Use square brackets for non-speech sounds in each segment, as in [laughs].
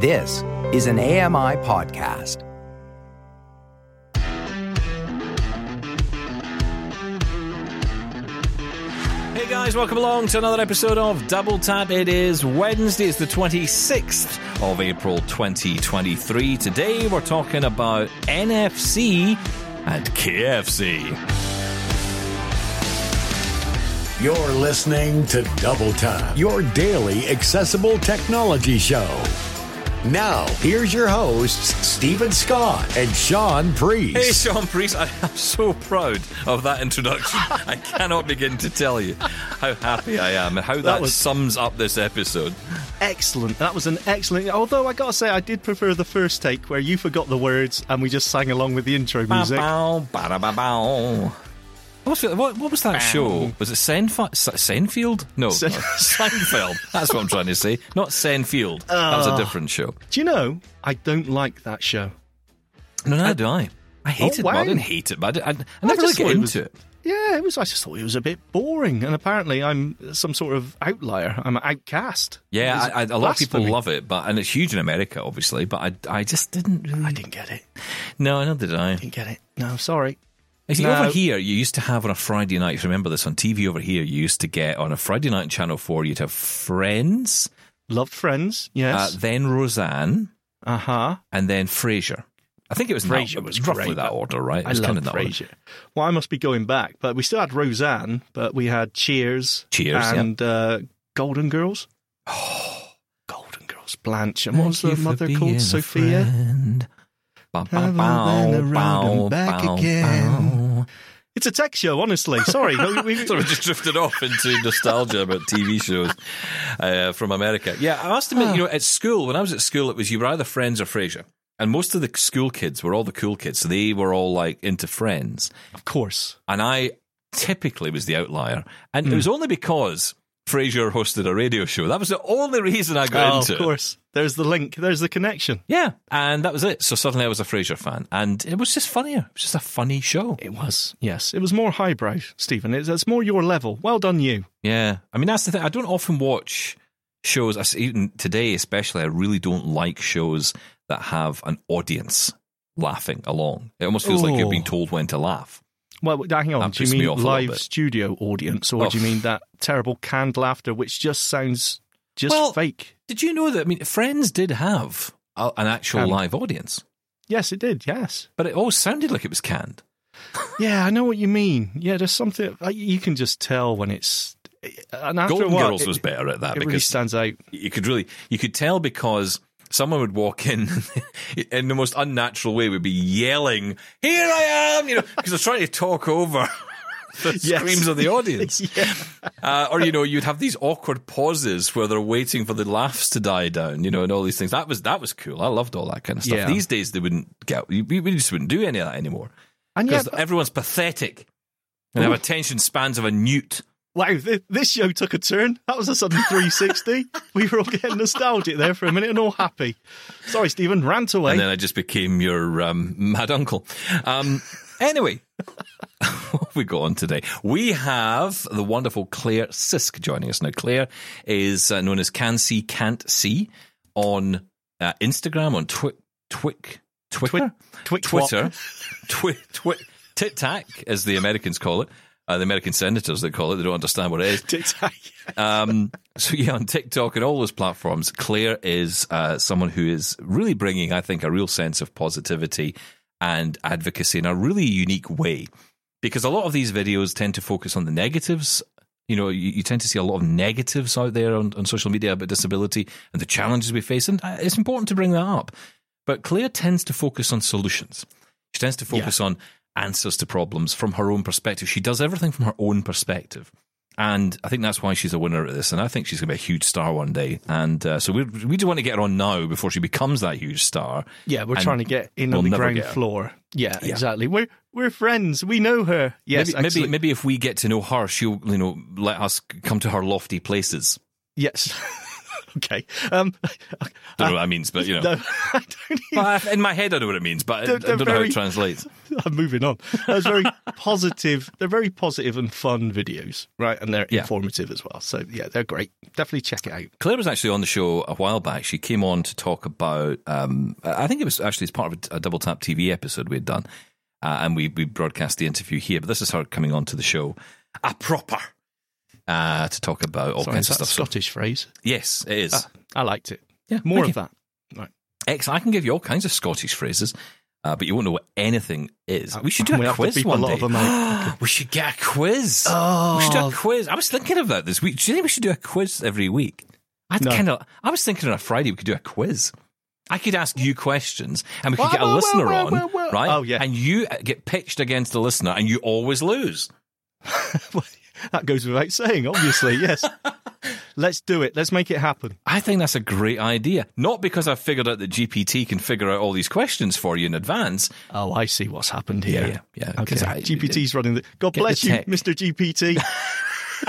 This is an AMI podcast. Hey guys, welcome along to another episode of Double Tap. It is Wednesday, it's the 26th of April 2023. Today we're talking about NFC and KFC. You're listening to Double Time, your daily accessible technology show. Now, here's your hosts, Steven Scott and Shaun Preece. Hey Shaun Preece, I am so proud of that introduction. I cannot begin to tell you how happy I am and how that, was- sums up this episode. Excellent. That was an excellent. Although I gotta say, I did prefer the first take where you forgot the words and we just sang along with the intro music. Bow, bow, ba-da, bow. What was, what, was that show? Was it Senf- S- Senfield? No, Sen- [laughs] Seinfeld. That's what I'm trying to say. Not Senfield. that was a ah. different show. Do you know? I don't like that show. No, neither do I. I hated oh, it. Well, I didn't hate it, but I, I, I never really get thought it into was- it. Yeah, it was. I just thought it was a bit boring, and apparently I'm some sort of outlier. I'm an outcast. Yeah, I, I, a lot of people love it, but and it's huge in America, obviously. But I, I just didn't. Really, I didn't get it. no, neither did I. Didn't get it. No, sorry. You see, No. over here, you used to have on a Friday night. If you remember this on TV over here, you used to get on a Friday night on Channel Four. You'd have Friends, Loved Friends. uh, Yes. then Roseanne, Uh huh. and then Frasier. I think it was Frasier that, was roughly great. that order, right? I was love kind of that order. Frasier. Well, I must be going back, but we still had Roseanne, but we had Cheers, Cheers, and uh, Golden Girls. Golden Girls, Blanche, and what was the Thank you for mother called? Sophia. Bow, bow, Have bow, bow, back bow, again? bow. It's a tech show, honestly. Sorry, no, we, [laughs] Sort of just drifted off into nostalgia about TV shows uh, from America. Yeah, I must admit, you know, at school, when I was at school, it was you were either Friends or Frasier. And most of the school kids were all the cool kids. So they were all like into Friends. of course. And I typically was the outlier. And it was only because Frasier hosted a radio show. That was the only reason I got Oh, into of it. course. There's the link. There's the connection. Yeah, and that was it. So suddenly I was a Frasier fan, and it was just funnier. It was just a funny show. It was, yes. It was more highbrow, Steven. It's, it's more your level. Well done, you. Yeah, I mean that's the thing. I don't often watch shows. Even today, especially, I really don't like shows that have an audience laughing along. It almost feels like you're being told when to laugh. Well, hang on. That Do you mean off a little live studio audience, or Oh. do you mean that terrible canned laughter, which just sounds just Well- fake? Did you know that? I mean, Friends did have an actual Um, live audience, Yes, it did. Yes. but it all sounded like it was canned. [laughs] Yeah, I know what you mean. Yeah, there's something like, you can just tell when it's. And after Golden a while, Girls it, was better at that because. It really stands out. you could really you could tell because someone would walk in [laughs] in the most unnatural way would be yelling here i am! You know because they're trying to talk over [laughs] the Yes. screams of the audience. [laughs] Yeah. uh, or you know you'd have these awkward pauses where they're waiting for the laughs to die down you know and all these things. That was that was cool. I loved all that kind of stuff. Yeah. these days they wouldn't get we, we just wouldn't do any of that anymore. And yeah, because everyone's pathetic. And have attention spans of a newt wow, th- this show took a turn. That was a sudden 360. [laughs] we were all getting nostalgic there for a minute and all happy. Sorry, Steven, rant away. And then I just became your um, mad uncle. Um, anyway, [laughs] what have we got on today? We have the wonderful Claire Sisk joining us now. Claire is uh, known as Can See Can't See on uh, Instagram, on Twi- Twic, Twitter, Twic- Twitter, Twi- Twi- Tit Tac, as the Americans call it. Uh, the American senators that call it, they don't understand what it is. [laughs] TikTok. [laughs] Um, so yeah, on TikTok and all those platforms, Claire is uh, someone who is really bringing, I think, a real sense of positivity and advocacy in a really unique way. Because a lot of these videos tend to focus on the negatives. You know, you, you tend to see a lot of negatives out there on, on social media about disability and the challenges we face, and uh, it's important to bring that up. But Claire tends to focus on solutions. She tends to focus on answers to problems from her own perspective. She does everything from her own perspective. And I think that's why she's a winner at this. And I think she's going to be a huge star one day. And uh, so we we do want to get her on now before she becomes that huge star. Yeah, we're trying to get in we'll on the ground floor. Yeah, Yeah. exactly. We're we're friends. We know her. Yes, maybe, maybe maybe if we get to know her, she'll you know let us come to her lofty places. yes. [laughs] [laughs] okay. Um, Don't know what that means, but you know. no, [laughs] I don't even, in my head, I know what it means, but I They're- I don't they're know how it translates. [laughs] I'm moving on. Those very positive. They're very positive and fun videos, right? And they're Yeah. informative as well. So yeah, they're great. Definitely check it out. Claire was actually on the show a while back. She came on to talk about, um, I think it was actually as part of a, a Double Tap TV episode we had done, uh, and we, we broadcast the interview here. But this is her coming on to the show, a proper, uh, to talk about all Sorry, kinds is of stuff. Scottish phrase? yes, it is. Ah, I liked it. Yeah, More of you. that. Right. Excellent. I can give you all kinds of Scottish phrases, uh, but you won't know what anything is. Uh, We should do we a quiz one day. of them out. [gasps] we should get a quiz. Oh. we should do a quiz. I was thinking of that this week. Do you think we should do a quiz every week? I No. kind of. I was thinking on a Friday we could do a quiz. I could ask you questions, and we could Well, get a well, listener well, on, right? Oh, yeah. And you get pitched against the listener, and you always lose. [laughs] Well, that goes without saying, obviously. Yes. [laughs] Let's do it. Let's make it happen. I think that's a great idea. Not because I've figured out that GPT can figure out all these questions for you in advance. Oh, I see what's happened here. Yeah, yeah, yeah, Okay. 'cause I- GPT's running the. God Get the bless you. Mr. GPT. [laughs] [laughs]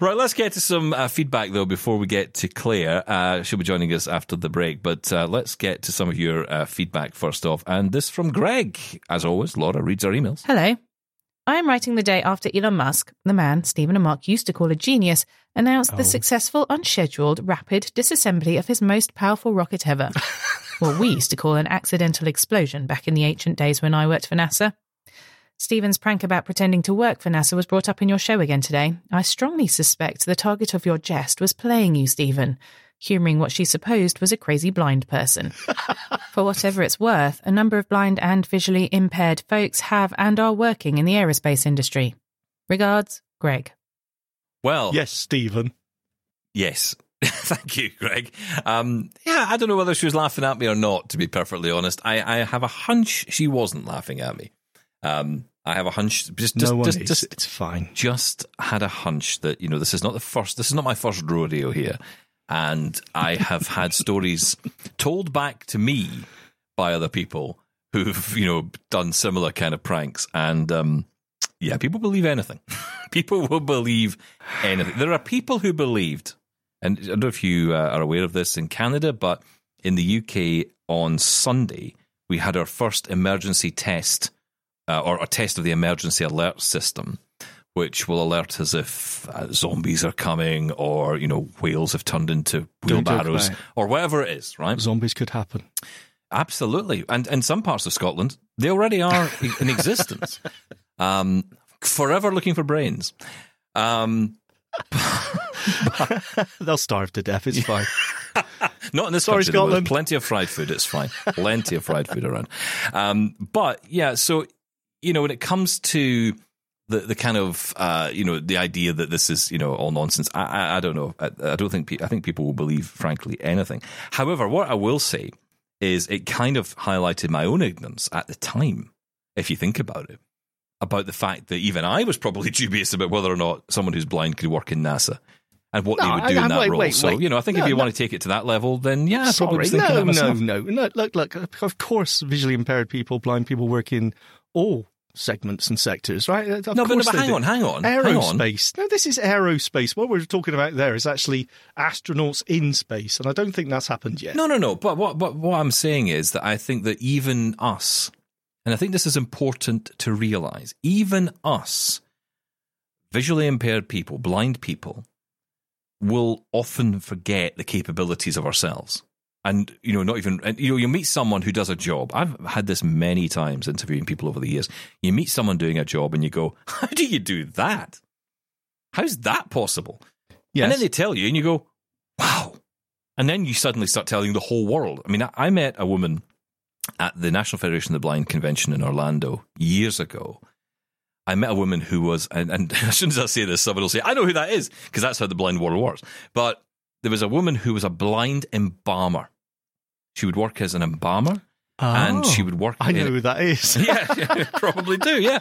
Right, let's get to some uh, feedback though before we get to Claire. Uh, she'll be joining us after the break, but uh, let's get to some of your uh, feedback first off. And this from Greg. As always, Laura reads our emails. Hello. I am writing the day after Elon Musk, the man Steven and Mark used to call a genius, announced the oh. successful, unscheduled, rapid disassembly of his most powerful rocket ever. [laughs] what we used to call an accidental explosion back in the ancient days when I worked for NASA. Steven's prank about pretending to work for NASA was brought up in your show again today. I strongly suspect the target of your jest was playing you, Steven, humouring what she supposed was a crazy blind person. [laughs] For whatever it's worth, a number of blind and visually impaired folks have and are working in the aerospace industry. Regards, Greg. Well, yes, Steven. Yes. [laughs] Thank you, Greg. Um, yeah, I don't know whether she was laughing at me or not, to be perfectly honest. I, I have a hunch she wasn't laughing at me. Um, I have a hunch. Just, just, no one just, is. just, it's fine. just had a hunch that you know this is not the first. This is not my first rodeo here, and I have had stories told back to me by other people who've you know done similar kind of pranks, and um, yeah, people believe anything. [laughs] people will believe anything. There are people who believed, and I don't know if you uh, are aware of this in Canada, but in the UK on Sunday we had our first emergency test uh, or a test of the emergency alert system, which will alert us if uh, zombies are coming or, you know, whales have turned into wheelbarrows or whatever it is, right? Zombies could happen. Absolutely. And in some parts of Scotland, they already are [laughs] in existence. Um, forever looking for brains. Um, [laughs] They'll starve to death. It's fine. [laughs] Not in this Sorry, country. There's Scotland. plenty of fried food. It's fine. plenty of fried food around. Um, but yeah, so you know, when it comes to the the kind of uh, you know the idea that this is you know all nonsense, I I, I don't know. I, I don't think pe- I think people will believe frankly anything. However, what I will say is it kind of highlighted my own ignorance at the time. If you think about it, about the fact that even I was probably [laughs] dubious about whether or not someone who's blind could work in NASA. And what they would do I- in that wait, role. wait, so, wait. you know, I think if you no. want to take it to that level, then yeah, I probably thinking no, that no, no, no. Look, look. Of course, visually impaired people, blind people work in all segments and sectors, right? Of No, but, no, but hang do. on, hang on, hang on. Aerospace. No, this is aerospace. What we're talking about there is actually astronauts in space, and I don't think that's happened yet. No, no, no. But what, what, what I'm saying is that I think that even us, and I think this is important to realize, even us, visually impaired people, blind people, will often forget the capabilities of ourselves. And, you know, not even, and, you know, you meet someone who does a job. I've had this many times interviewing people over the years. You meet someone doing a job and you go, [laughs] how do you do that? How's that possible? Yes. And then they tell you, and you go, wow. And then you suddenly start telling the whole world. I mean, I, I met a woman at the National Federation of the Blind convention in Orlando years ago. I met a woman who was, and, and [laughs] as soon as I say this, someone will say, I know who that is, because that's how the blind world works. But there was a woman who was a blind embalmer. She would work as an embalmer, and Oh, she would work oh, I know who that is. [laughs] yeah, yeah, probably do. Yeah,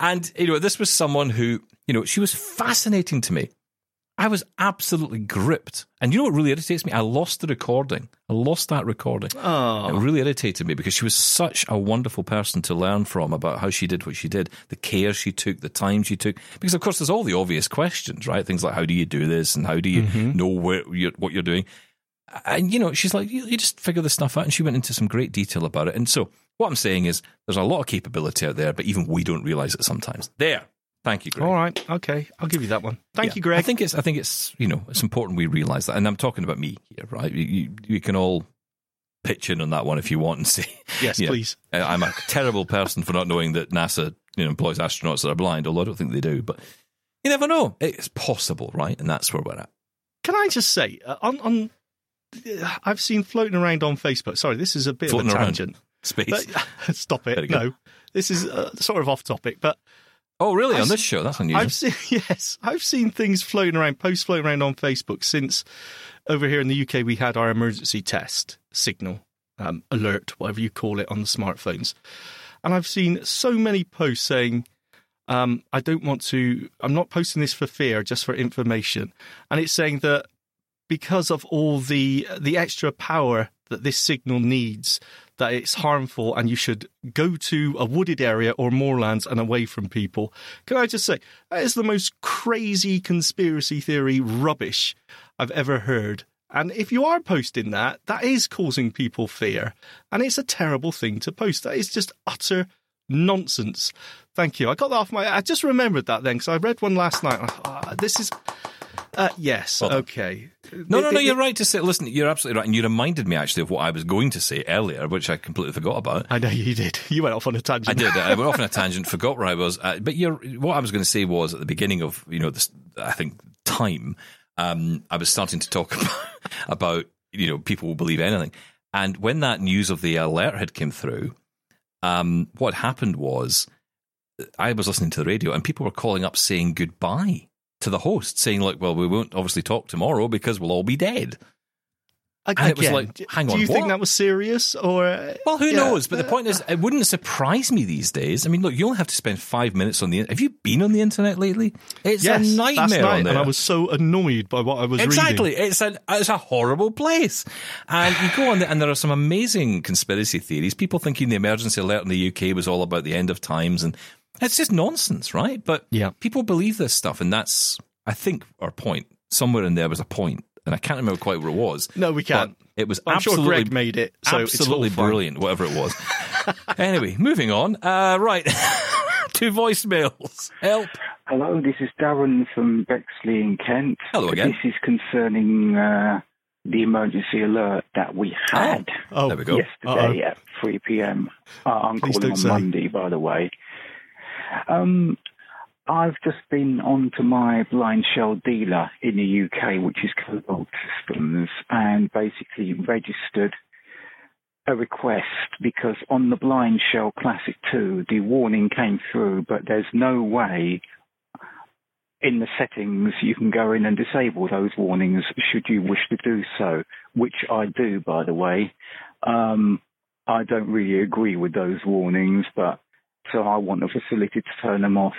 and you know, this was someone who, you know, she was fascinating to me, I was absolutely gripped. And you know what really irritates me? I lost the recording. I lost that recording. Oh. It really irritated me because she was such a wonderful person to learn from about how she did what she did, the care she took, the time she took. Because of course, there's all the obvious questions, right? Things like how do you do this and how do you mm-hmm. know where you're, what you're doing. And you know, she's like, you, you just figure this stuff out. And she went into some great detail about it. And so, what I'm saying is, there's a lot of capability out there, but even we don't realize it sometimes. There. Thank you, Greg. All right. Okay. I'll give you that one. Thank Yeah. you, Greg. I think it's I think it's you know it's important we realise that, and I'm talking about me here, right? You, you, you can all pitch in on that one if you want and say, yes, [laughs] yeah, please. I'm a terrible person for not knowing that NASA you know employs astronauts that are blind, although I don't think they do, but you never know. It's possible, right? And that's where we're at. Can I just say, uh, on, on I've seen floating around on Facebook. Sorry, this is a bit Floating of a tangent. Space. But, [laughs] stop it. No, this is uh, sort of off topic, but oh, really? I've On this show, that's unusual. I've seen [laughs] yes, I've seen things floating around, posts floating around on Facebook since over here in the UK we had our emergency test signal um, alert, whatever you call it, on the smartphones, and I've seen so many posts saying. Um, I don't want to. I'm not posting this for fear, just for information. And it's saying that because of all the the extra power that this signal needs, that it's harmful, and you should go to a wooded area or moorlands and away from people. Can I just say that is the most crazy conspiracy theory rubbish I've ever heard. And if you are posting that, that is causing people fear, and it's a terrible thing to post. That is just utter nonsense. Thank you. I got that off my. I just remembered that then because I read one last night. Ah, this is. Uh, yes. Well okay. no, no, no. You're right to say. Listen, you're absolutely right, and you reminded me actually of what I was going to say earlier, which I completely forgot about. I know you did. [laughs] You went off on a tangent. I did. I went off on a [laughs] tangent, forgot where I was. Uh, but you're, what I was going to say was at the beginning of you know this, I think time. Um, I was starting to talk [laughs] about, about you know people will believe anything, and when that news of the alert had come through, um, what happened was I was listening to the radio and people were calling up saying goodbye to the host, saying like, "Well, we won't obviously talk tomorrow because we'll all be dead." Again, And it was like, hang on, do you think that was serious or? Well, who Yeah. knows? But the point is, it wouldn't surprise me these days. I mean, look, you only have to spend five minutes on the. Have you been on the internet lately? It's yes, a nightmare night, and I was so annoyed by what I was exactly. reading. It's a it's a horrible place, and you go on there, and there are some amazing conspiracy theories. People thinking the emergency alert in the UK was all about the end of times, and it's just nonsense, right? But Yeah. people believe this stuff, and that's I think our point. Somewhere in there was a point, and I can't remember quite where it was. No, we can't. But it was I'm sure absolutely Greg made it, so absolutely fine. brilliant, whatever it was. [laughs] anyway, moving on. Uh, right, [laughs] two voicemails. Help. Hello, this is Darren from Bexley in Kent. Hello again. This is concerning uh, the emergency alert that we had Oh, There we go. yesterday at 3 p.m. Uh, I'm Please calling on say. Monday, by the way. Um, I've just been on to my blind shell dealer in the UK, which is Cobalt Systems, and basically registered a request because on the Blind Shell Classic 2, the warning came through, but there's no way in the settings you can go in and disable those warnings should you wish to do so, which I do, by the way. Um, I don't really agree with those warnings, but so I want the facility to turn them off.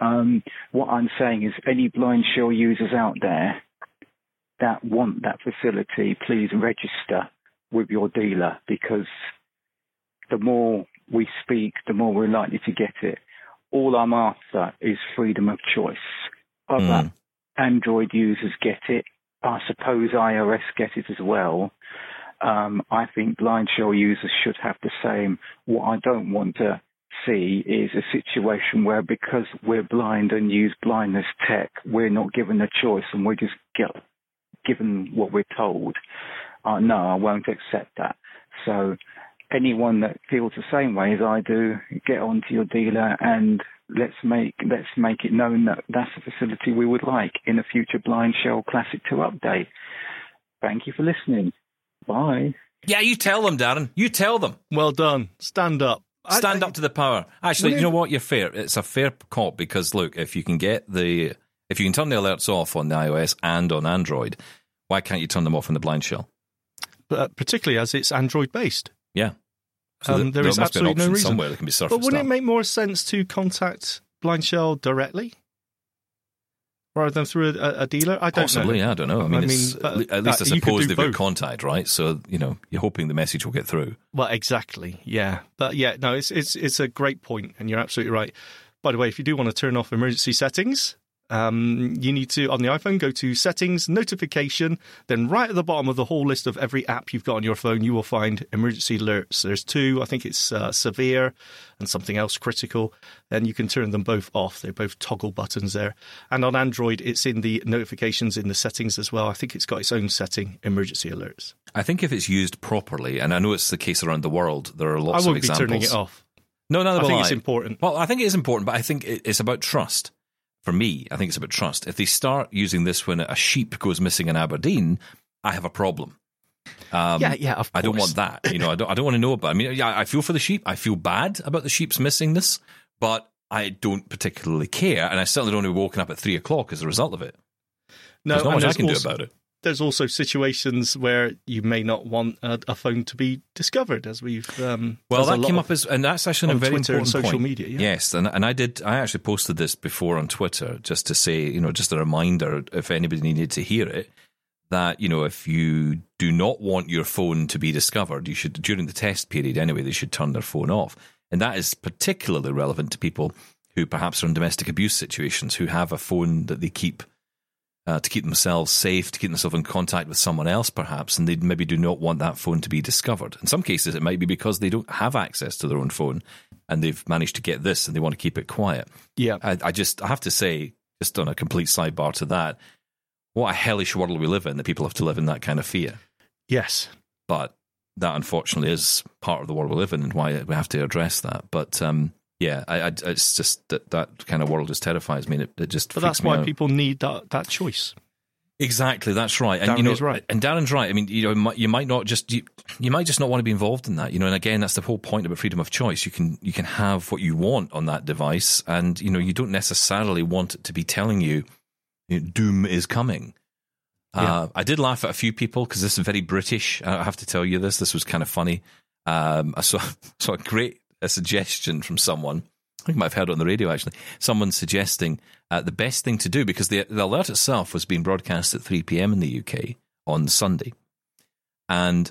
Um, what I'm saying is any blind shell users out there that want that facility, please register with your dealer because the more we speak, the more we're likely to get it. All I'm after is freedom of choice. Other Mm. Android users get it. I suppose iOS get it as well. Um, I think blind shell users should have the same. What I don't want to see is a situation where because we're blind and use blindness tech, we're not given a choice and we're just get, given what we're told. Uh, no, I won't accept that. So anyone that feels the same way as I do, get onto your dealer and let's make let's make it known that that's a facility we would like in a future Blind Shell Classic 2 update. Thank you for listening. Bye. Yeah, you tell them, Darren. You tell them. Well done. Stand up. I- Stand I- up to the power. Actually, you know what? You're fair. It's a fair cop because look, if you can get the if you can turn the alerts off on the iOS and on Android, why can't you turn them off in the blind shell? uh, particularly as it's Android based. Yeah. Um, there is be an absolutely no reason. somewhere that can be surfaced. But wouldn't it make more sense to contact Blind Shell directly? Rather than through a, a dealer? I don't Possibly, know. I don't know. I I mean, mean, it's, at least I that- could suppose they've got contact, right? So you know, you're hoping the message will get through. Well, exactly. Yeah, but yeah, no, it's it's it's a great point, and you're absolutely right. By the way, if you do want to turn off emergency settings, um, you need to on the iPhone go to Settings, Notification, then right at the bottom of the whole list of every app you've got on your phone, you will find emergency alerts. There's two. I think it's uh, severe and something else critical. Then you can turn them both off. They're both toggle buttons there. And on Android, it's in the notifications in the settings as well. I think it's got its own setting, emergency alerts. I think if it's used properly, and I know it's the case around the world, there are lots I won't of be turning it off. No, no, I think I. it's important. Well, I think it is important, but I think it's about trust. For me, I think it's about trust. If they start using this when a sheep goes missing in Aberdeen, I have a problem. Um, Yeah, yeah, of I don't want that. You know, I don't. I don't want to know about. I mean, yeah, I feel for the sheep. I feel bad about the sheep's missingness, but I don't particularly care, and I certainly don't want to be woken up at three o'clock as a result of it. No, There's not much I can also, do about it. There's also situations where you may not want a, a phone to be discovered, as we've. Um, Well, that came of- up as, and that's actually a on very Twitter and important social point. media, yeah. Yes, and and I did. I actually posted this before on Twitter just to say, you know, just a reminder if anybody needed to hear it, that you know, if you do not want your phone to be discovered, you should during the test period anyway, they should turn their phone off, and that is particularly relevant to people who perhaps are in domestic abuse situations who have a phone that they keep. Uh, to keep themselves safe, to keep themselves in contact with someone else, perhaps, and they maybe do not want that phone to be discovered. In some cases, it might be because they don't have access to their own phone and they've managed to get this and they want to keep it quiet. yeah, I, I just, I have to say, just on a complete sidebar to that, what a hellish world we live in that people have to live in that kind of fear. yes, But that unfortunately is part of the world we live in and why we have to address that. But um, yeah, I, I, it's just that that kind of world just terrifies me. And it, it just but that's why out. people need that that choice. Exactly, that's right. And Darren you know, is right. And Darren's right. I mean, you know, you might not just you, you might just not want to be involved in that. You know, and again, that's the whole point about freedom of choice. You can you can have what you want on that device, and you know, you don't necessarily want it to be telling you, you know, doom is coming. Uh, I did laugh at a few people because this is very British. I have to tell you this. This was kind of funny. Um, I saw [laughs] saw a great a suggestion from someone. I think I might have heard it on the radio actually. Someone suggesting uh, the best thing to do because the, the alert itself was being broadcast at 3 p.m. in the UK on Sunday, and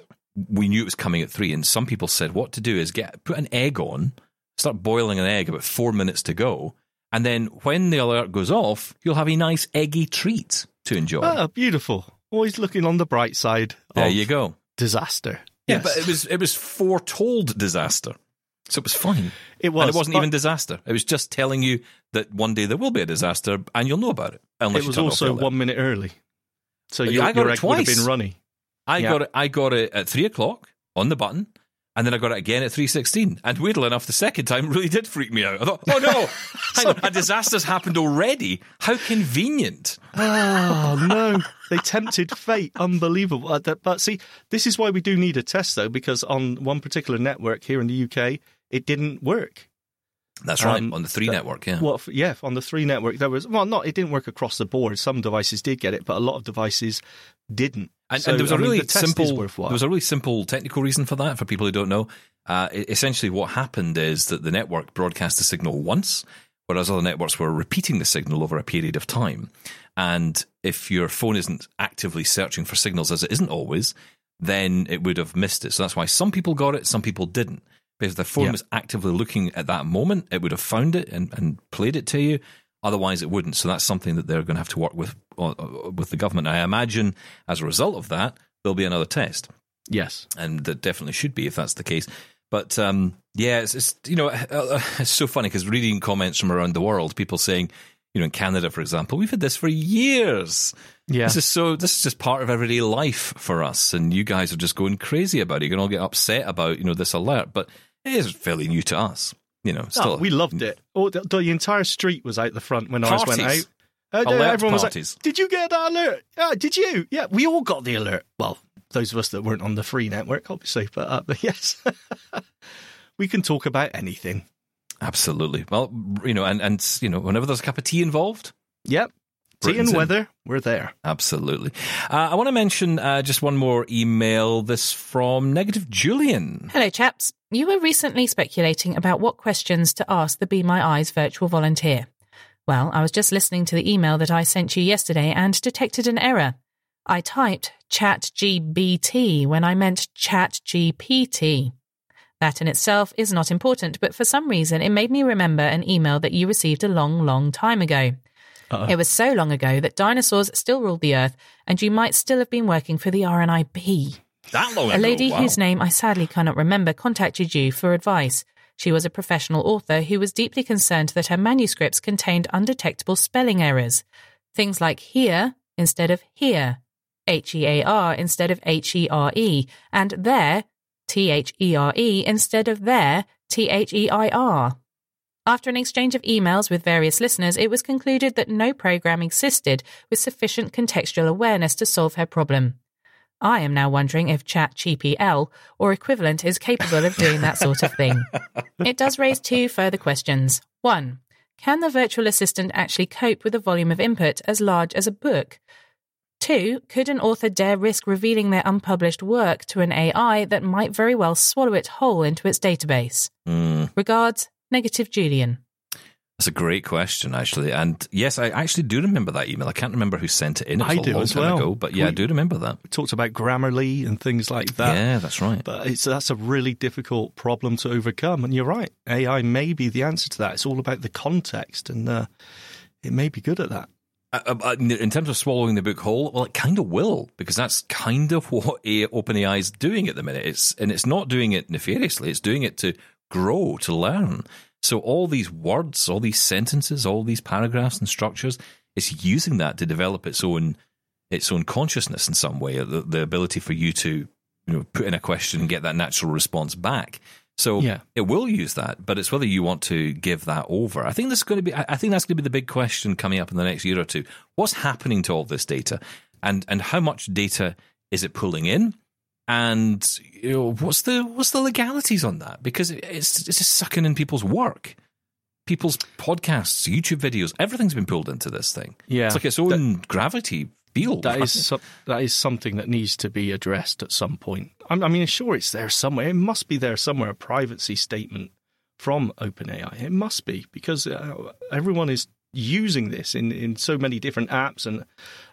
we knew it was coming at three. And some people said what to do is get put an egg on, start boiling an egg about four minutes to go, and then when the alert goes off, you'll have a nice eggy treat to enjoy. Ah, beautiful. Always looking on the bright side. there of you go. Disaster. Yeah, Yes. but it was it was foretold disaster, so it was fine. It was. and it wasn't but even disaster. It was just telling you that one day there will be a disaster, and you'll know about it. Unless It was also one minute early, so your, I got your it egg would have twice. been runny. I Yeah. got it. I got it at three o'clock on the button, and then I got it again at three sixteen. And weirdly enough, the second time [laughs] really did freak me out. I thought, oh no, [laughs] hang on, a disaster's happened already. How convenient. Oh [laughs] no, they tempted fate. Unbelievable. Uh, But see, this is why we do need a test, though, because on one particular network here in the UK, it didn't work. That's right Um, on the three that- network. Yeah. Well, yeah, on the three network, there was well, not it didn't work across the board. Some devices did get it, but a lot of devices didn't. And, So, and there was I a mean, really the simple, there was a really simple technical reason for that. For people who don't know, uh, essentially what happened is that the network broadcast the signal once, whereas other networks were repeating the signal over a period of time. And if your phone isn't actively searching for signals, as it isn't always, then it would have missed it. So that's why some people got it, some people didn't. Because the phone Yeah. was actively looking at that moment, it would have found it and, and played it to you. Otherwise, it wouldn't. So that's something that they're going to have to work with uh, uh, with the government. I imagine as a result of that, there'll be another test, yes. and that definitely should be if that's the case. But um, yeah, it's, it's you know uh, [laughs] it's so funny because reading comments from around the world, people saying, you know, in Canada, for example, we've had this for years. Yeah. This is so. This is just part of everyday life for us, and you guys are just going crazy about it. You can all get upset about you know this alert, but it is fairly new to us. You know, Oh, still we loved it. Oh, the, the entire street was out the front when ours went out. Uh, Alert everyone was parties. like, "Did you get that alert? Yeah, did you? Yeah, we all got the alert. Well, those of us that weren't on the Three network, obviously, but, uh, [laughs] but yes, we can talk about anything. absolutely. Well, you know, and and you know, whenever there's a cup of tea involved, Yep, tea Britain's and in. weather, we're there. Absolutely. Uh, I want to mention uh, just one more email. This from Negative Julian. Hello, chaps. You were recently speculating about what questions to ask the Be My Eyes virtual volunteer. Well, I was just listening to the email that I sent you yesterday and detected an error. I typed ChatGBT when I meant ChatGPT. That in itself is not important, but for some reason it made me remember an email that you received a long, long time ago. Uh-oh. It was so long ago that dinosaurs still ruled the earth, and you might still have been working for the RNIB. That long A ago, lady wow. whose name I sadly cannot remember contacted you for advice. She was a professional author who was deeply concerned that her manuscripts contained undetectable spelling errors. Things like here instead of here, H E A R instead of H E R E, and there, T H E R E instead of there, T H E I R. After an exchange of emails with various listeners, it was concluded that no program existed with sufficient contextual awareness to solve her problem. I am now wondering if ChatGPT or equivalent is capable of doing that sort of thing. It does raise two further questions. One, can the virtual assistant actually cope with a volume of input as large as a book? Two, could an author dare risk revealing their unpublished work to an AI that might very well swallow it whole into its database? Mm, Regards, Negative Julian. That's a great question, actually. And yes, I actually do remember that email. I can't remember who sent it in. It I a do long as time well. ago, but yeah, I do remember that. We talked about Grammarly and things like that. yeah, that's right. But it's that's a really difficult problem to overcome. And you're right, AI may be the answer to that. It's all about the context, and uh, it may be good at that. Uh, uh, in terms of swallowing the book whole, well, it kind of will because that's kind of [laughs] what A- OpenAI is doing at the minute. It's and it's not doing it nefariously. It's doing it to grow, to learn. So all these words, all these sentences, all these paragraphs and structures, it's using that to develop its own its own consciousness in some way. The, the ability for you to you know put in a question and get that natural response back. So Yeah. it will use that, but it's whether you want to give that over. I think this is going to be. I I think that's going to be the big question coming up in the next year or two. What's happening to all this data, and and how much data is it pulling in, and you know what's the what's the legalities on that? Because it's it's just sucking in people's work, people's podcasts, YouTube videos. Everything's been pulled into this thing. Yeah. it's like its own gravity field. That is so, that is something that needs to be addressed at some point. I'm, I mean, sure, it's there somewhere. It must be there somewhere. A privacy statement from OpenAI. It must be because uh, everyone is using this in, in so many different apps and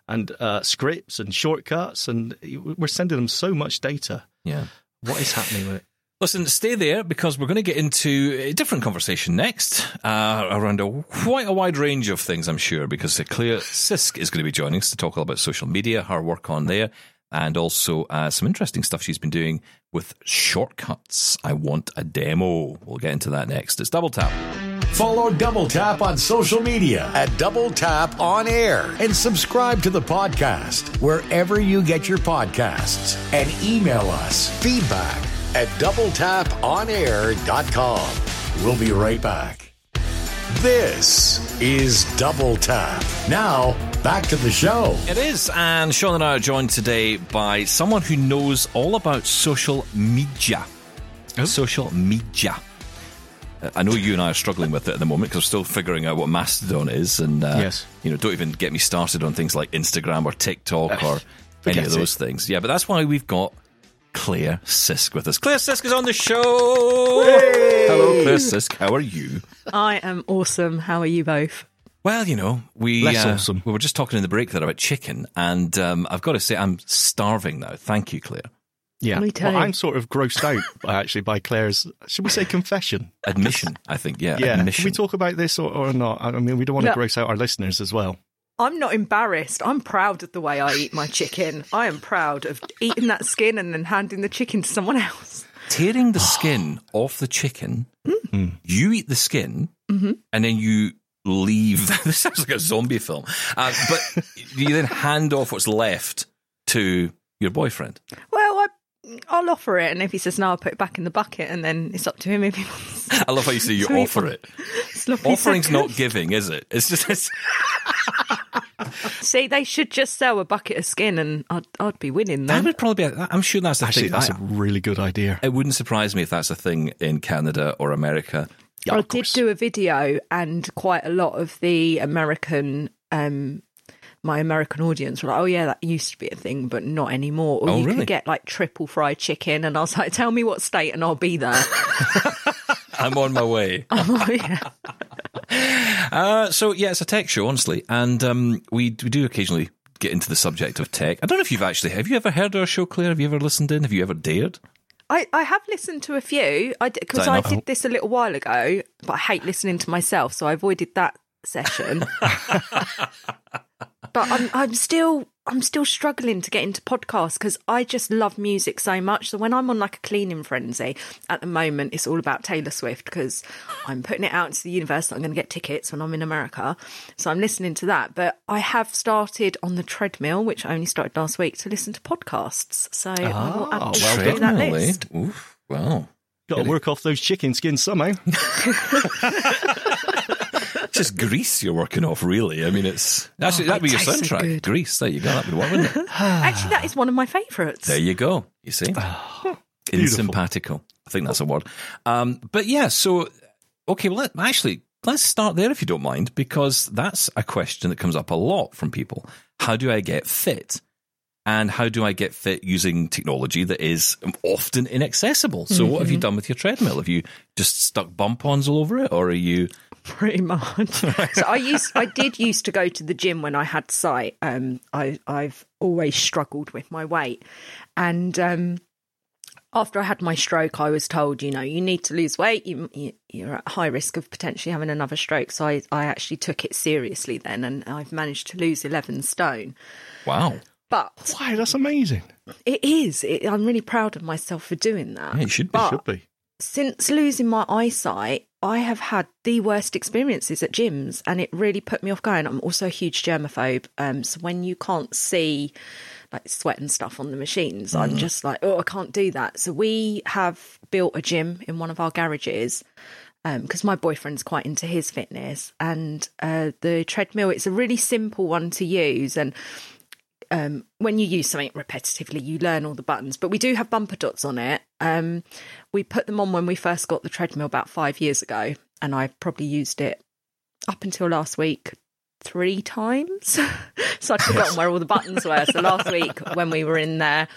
and uh, scripts and shortcuts, and we're sending them so much data. yeah. What is happening with it? Listen, stay there because we're going to get into a different conversation next uh, around a, quite a wide range of things, I'm sure, because Claire Sisk is going to be joining us to talk all about social media, her work on there, and also uh, some interesting stuff she's been doing with shortcuts. I want a demo. We'll get into that next. It's Double Tap. Follow Double Tap on social media at Double Tap On Air and subscribe to the podcast wherever you get your podcasts and email us feedback at doubletaponair.com. We'll be right back. This is Double Tap. Now, back to the show. It is, and Shaun and I are joined today by someone who knows all about social media. Social media. I know you and I are struggling with it at the moment because we're still figuring out what Mastodon is, and uh, Yes. you know, don't even get me started on things like Instagram or TikTok or any of those things. Yeah, but that's why we've got Claire Sisk with us. Claire Sisk is on the show. Hello, Claire Sisk. How are you? I am awesome. How are you both? Well, you know, we Less uh, awesome. we were just talking in the break there about chicken, and um, I've got to say, I'm starving now. Thank you, Claire. Yeah, Me too. well, I'm sort of grossed out [laughs] actually by Claire's. Should we say confession? Admission, I think. Yeah, Yeah, admission. can we talk about this or, or not? I mean, we don't want to No. gross out our listeners as well. I'm not embarrassed. I'm proud of the way I eat my chicken. I am proud of eating that skin and then handing the chicken to someone else. Tearing the [gasps] skin off the chicken, Hmm. you eat the skin, Mm-hmm. and then you leave. [laughs] this sounds like a zombie film. Uh, but [laughs] you then hand off what's left to your boyfriend. Well, I, I'll offer it, and if he says no, I'll put it back in the bucket, and then it's up to him if he wants. [laughs] I love how you say you [laughs] Sweet. offer it. [laughs] Sloppy Offering's not giving, is it? It's just it's, See, they should just sell a bucket of skin, and I'd, I'd be winning that then. would probably be. I'm sure that's the Actually, thing. that's I- a really good idea. It wouldn't surprise me if that's a thing in Canada or America. Yeah, I did do a video, and quite a lot of the American, um, my American audience were like, "Oh yeah, that used to be a thing, but not anymore." Or Oh, you really? could get like triple fried chicken, and I was like, "Tell me what state, and I'll be there." [laughs] I'm on my way. [laughs] oh, yeah. [laughs] Uh, so yeah, it's a tech show, honestly, and um, we we do occasionally get into the subject of tech. I don't know if you've actually have you ever heard our show, Claire? Have you ever listened in? Have you ever dared? I, I have listened to a few because that I did this a little while ago, but I hate listening to myself, so I avoided that session. But I'm I'm still I'm still struggling to get into podcasts because I just love music so much. So when I'm on like a cleaning frenzy at the moment, it's all about Taylor Swift because I'm putting it out into the universe that I'm going to get tickets when I'm in America. So I'm listening to that. But I have started on the treadmill, which I only started last week, to listen to podcasts. So I will add Ah, this well to done. that Treadmill, list. Oof, wow. Got to work off those chicken skins somehow. [laughs] [laughs] Just Grease you're working off, really. I mean, it's actually Oh, that'd be it your tastes so soundtrack. good. Grease, there you go. That'd be one, wouldn't it? [laughs] Actually, that is one of my favourites. There you go. You see, in simpatico. I think that's a word. Um, but yeah, so okay. Well, let, actually, let's start there if you don't mind, because that's a question that comes up a lot from people. How do I get fit? And how do I get fit using technology that is often inaccessible? So, what have you done with your treadmill? Have you just stuck bump ons all over it, or are you? [laughs] pretty much. so I used, I did used to go to the gym when I had sight. Um, I, I've always struggled with my weight, and um, after I had my stroke, I was told, you know, you need to lose weight. You, you, you're at high risk of potentially having another stroke. So I, I actually took it seriously then, and I've managed to lose eleven stone. Wow, But Wow, that's amazing. it is. It, I'm really proud of myself for doing that. yeah, you should be. But- Should be. since losing my eyesight, I have had the worst experiences at gyms, and it really put me off going. I'm also a huge germaphobe, um, so when you can't see like sweat and stuff on the machines, I'm just like, oh, I can't do that. So we have built a gym in one of our garages because my boyfriend's quite into his fitness, and uh, the treadmill. It's a really simple one to use, and um, when you use something repetitively, you learn all the buttons. But we do have bumper dots on it. Um, we put them on when we first got the treadmill about five years ago, and I probably used it up until last week three times. [laughs] so I'd forgotten where all the buttons were. So last week when we were in there,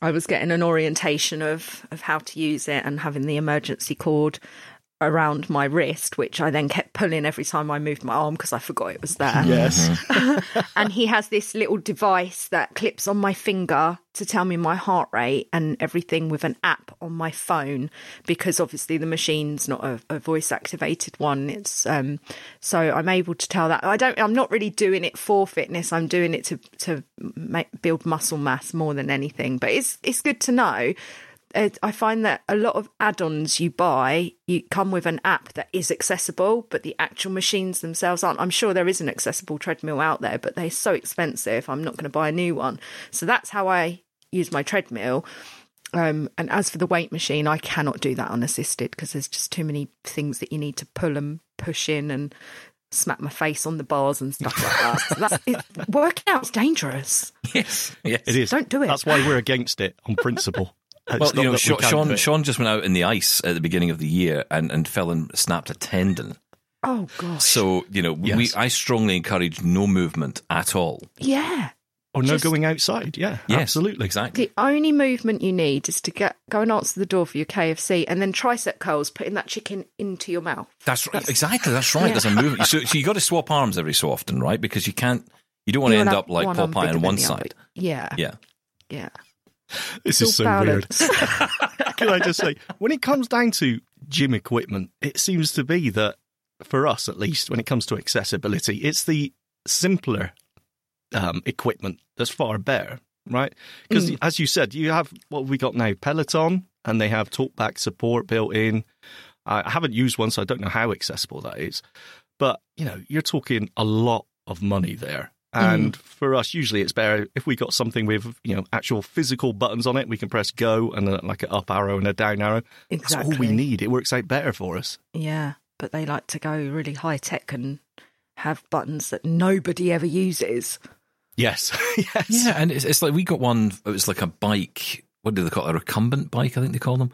I was getting an orientation of of how to use it and having the emergency cord around my wrist, which I then kept pulling every time I moved my arm because I forgot it was there. Yes. [laughs] and he has this little device that clips on my finger to tell me my heart rate and everything with an app on my phone because obviously the machine's not a, a voice activated one. It's um so i'm able to tell that. I don't i'm not really doing it for fitness. I'm doing it to to make, build muscle mass more than anything but it's it's good to know uh, I find that a lot of add-ons you buy, you come with an app that is accessible, but the actual machines themselves aren't. I'm sure there is an accessible treadmill out there, but they're so expensive. I'm not going to buy a new one. So that's how I use my treadmill. Um, and as for the weight machine, I cannot do that unassisted because there's just too many things that you need to pull and push in and smack my face on the bars and stuff like that. So that's, it, working out's dangerous. [laughs] Yes, yes. It is. Don't do it. That's why we're against it on principle. Uh, it's Well, you know, that Shaun, can't Shaun, just went out in the ice at the beginning of the year and, and fell and snapped a tendon. Oh gosh. So, you know, we, I strongly encourage no movement at all. yeah. Or no just- going outside. Yeah, Yes, absolutely. Exactly. The only movement you need is to get go and answer the door for your KFC and then tricep curls, putting that chicken into your mouth. That's right. Exactly. That's right. There's a movement. So, so you got to swap arms every so often, right? Because you can't, you don't want to end up like have Popeye on one than the other. side. Yeah. Yeah. Yeah. This is so weird. [laughs] Can I just say, when it comes down to gym equipment, it seems to be that, for us at least, when it comes to accessibility, it's the simpler um, equipment that's far better, right? Because, as you said, you have what we got now Peloton, and they have talkback support built in. I haven't used one, so I don't know how accessible that is. But, you know, you're talking a lot of money there. Mm. And for us, usually it's better if we got something with, you know, actual physical buttons on it. We can press go and a, like an up arrow and a down arrow. That's all we need. It works out better for us. Yeah. But they like to go really high tech and have buttons that nobody ever uses. Yes. [laughs] yes. Yeah. And it's, it's like we got one, it was like a bike. What do they call it? A recumbent bike, I think they call them.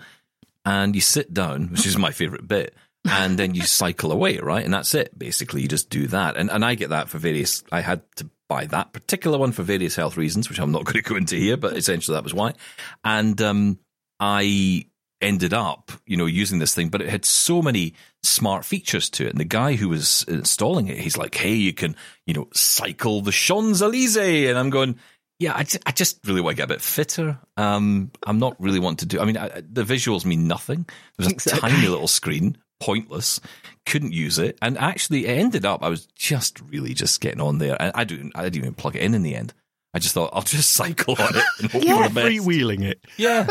And you sit down, which is my favorite bit. And then you cycle away, right? And that's it. Basically, you just do that. And and I get that for various. I had to buy that particular one for various health reasons, which I'm not [laughs] going to go into here, but essentially that was why. And um, I ended up, you know, using this thing, but it had so many smart features to it. And the guy who was installing it, he's like, "Hey, you can, you know, cycle the Champs Elysees," and I'm going. Yeah, I just, I just really want to get a bit fitter. Um, I'm not really wanting to do. I mean, I, the visuals mean nothing. There's a Exactly. tiny little screen, pointless. Couldn't use it, and actually, it ended up. I was just really just getting on there, and I didn't. I didn't even plug it in in the end. I just thought I'll just [laughs] cycle on it and hope [laughs] Yeah. for the. Freewheeling it. Yeah,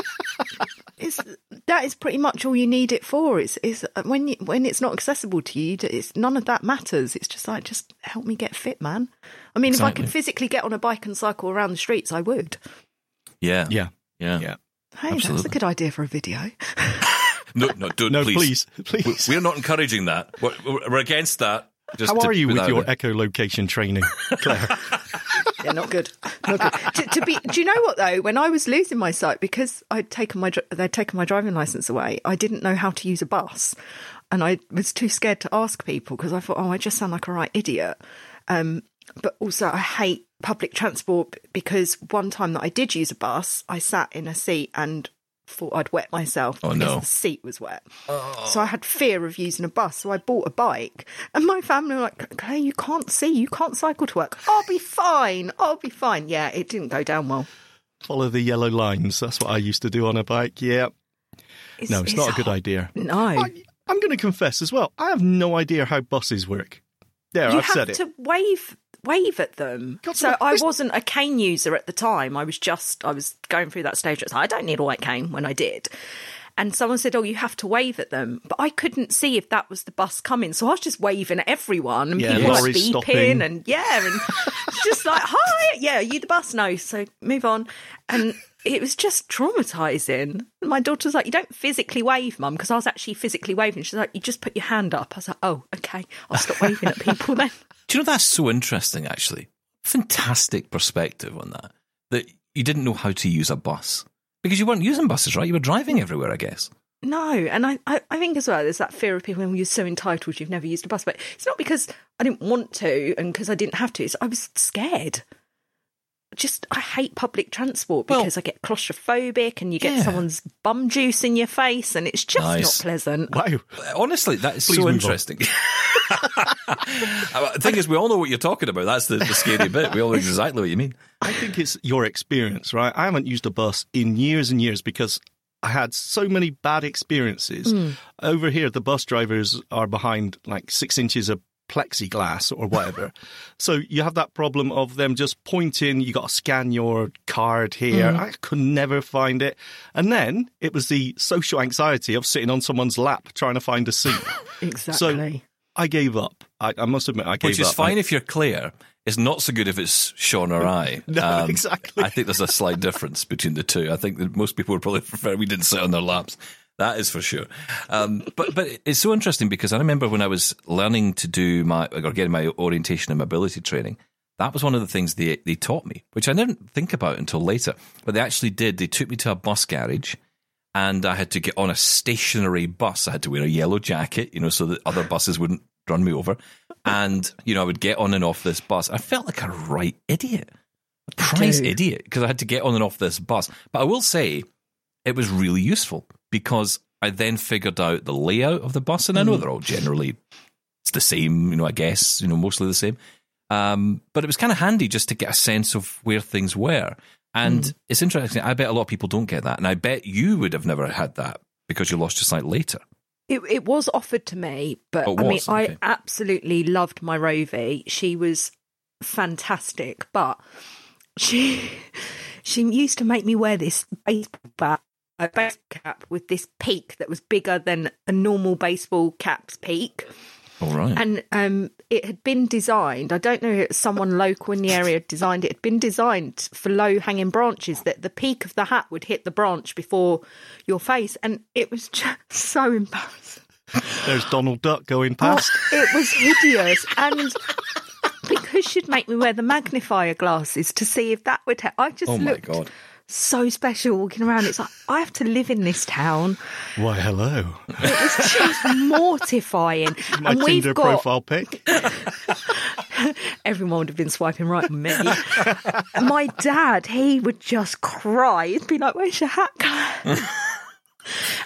It's that is pretty much all you need it for. It's it's uh, when you, when it's not accessible to you, it's none of that matters. It's just like just help me get fit, man. I mean, if I could physically get on a bike and cycle around the streets, I would. yeah, Yeah. yeah. Yeah. Hey, that's Absolutely. a good idea for a video. [laughs] No, no, don't, No, please. please, [laughs] please. We're not encouraging that. We're, we're against that. Just How are you with your out there. echolocation training, Claire? [laughs] Yeah, not good. Not good. to, to be, do you know what though? When I was losing my sight because I'd taken my they'd taken my driving license away, I didn't know how to use a bus, and I was too scared to ask people because I thought, oh, I just sound like a right idiot. Um, but also, I hate public transport because one time that I did use a bus, I sat in a seat and thought I'd wet myself Oh, because no. the seat was wet. Oh. So I had fear of using a bus. So I bought a bike, and my family were like, "Claire, you can't see, you can't cycle to work. I'll be fine. I'll be fine." Yeah, it didn't go down well. Follow the yellow lines. That's what I used to do on a bike. Yeah. No, it's, not a good idea. No, I, I'm going to confess as well. I have no idea how buses work. There, you I've have said it. to wave wave at them. God, so I wasn't a cane user at the time. I was just I was going through that stage. I don't need a white cane when I did. And someone said, "Oh, you have to wave at them," but I couldn't see if that was the bus coming, so I was just waving at everyone, and Yeah, people were lorries beeping, stopping. and yeah, and it's [laughs] just like, "Hi, yeah, you the bus?" No, so move on. And it was just traumatizing. My daughter's like, "You don't physically wave, mum," because I was actually physically waving. She's like, "You just put your hand up." I was like, "Oh, okay, I'll stop waving at people then." [laughs] Do you know that's so interesting? Actually, fantastic perspective on that. That you didn't know how to use a bus because you weren't using buses, right? You were driving everywhere, I guess. No, and I, I, I think as well, there's that fear of people when you're so entitled you've never used a bus. But it's not because I didn't want to and because I didn't have to. It's I was scared. Just I hate public transport Well- because I get claustrophobic and you get Yeah. someone's bum juice in your face and it's just Nice. not pleasant. Wow. Honestly, that is Please so interesting. [laughs] Uh, the thing is, we all know what you're talking about. That's the, the scary bit. We all know exactly what you mean. I think it's your experience, right? I haven't used a bus in years and years because I had so many bad experiences. Hmm. Over here, the bus drivers are behind like six inches of plexiglass or whatever. [laughs] so you have that problem of them just pointing, you got to scan your card here. I could never find it. And then it was the social anxiety of sitting on someone's lap trying to find a seat. [laughs] Exactly. So I gave up. I, I must admit, I gave up. Which is up. fine if you're Claire. It's not so good if it's Shaun or [laughs] I. Um, No, exactly. I think there's a slight difference between the two. I think that most people would probably prefer we didn't sit on their laps. That is for sure. Um, but but it's so interesting because I remember when I was learning to do my or getting my orientation and mobility training. That was one of the things they they taught me, which I didn't think about until later. But they actually did. They took me to a bus garage, and I had to get on a stationary bus. I had to wear a yellow jacket, you know, so that other buses wouldn't run me over. And you know, I would get on and off this bus. I felt like a right idiot, a prize idiot, because I had to get on and off this bus. But I will say, it was really useful because I then figured out the layout of the bus, and I know they're all generally it's the same, you know. I guess you know mostly the same. Um, but it was kind of handy just to get a sense of where things were. And it's interesting. I bet a lot of people don't get that, and I bet you would have never had that because you lost your sight later. It, it was offered to me, but Oh, I mean. Okay. I absolutely loved my Rovi. She was fantastic, but she [laughs] she used to make me wear this baseball bat, a baseball cap with this peak that was bigger than a normal baseball cap's peak. All right. And um, it had been designed. I don't know if someone local in the area designed it. It had been designed for low hanging branches that the peak of the hat would hit the branch before your face, and it was [laughs] just so embarrassing. There's Donald Duck going Oh, past. it was hideous, and because she'd make me wear the magnifier glasses to see if that would. help, I just oh my looked god. So special walking around. It's like I have to live in this town. Why, hello. It was just [laughs] mortifying. My and we've Tinder got profile pic. [laughs] everyone would have been swiping right on me. My dad, he would just cry. He'd be like, "Where's your hat?" [laughs]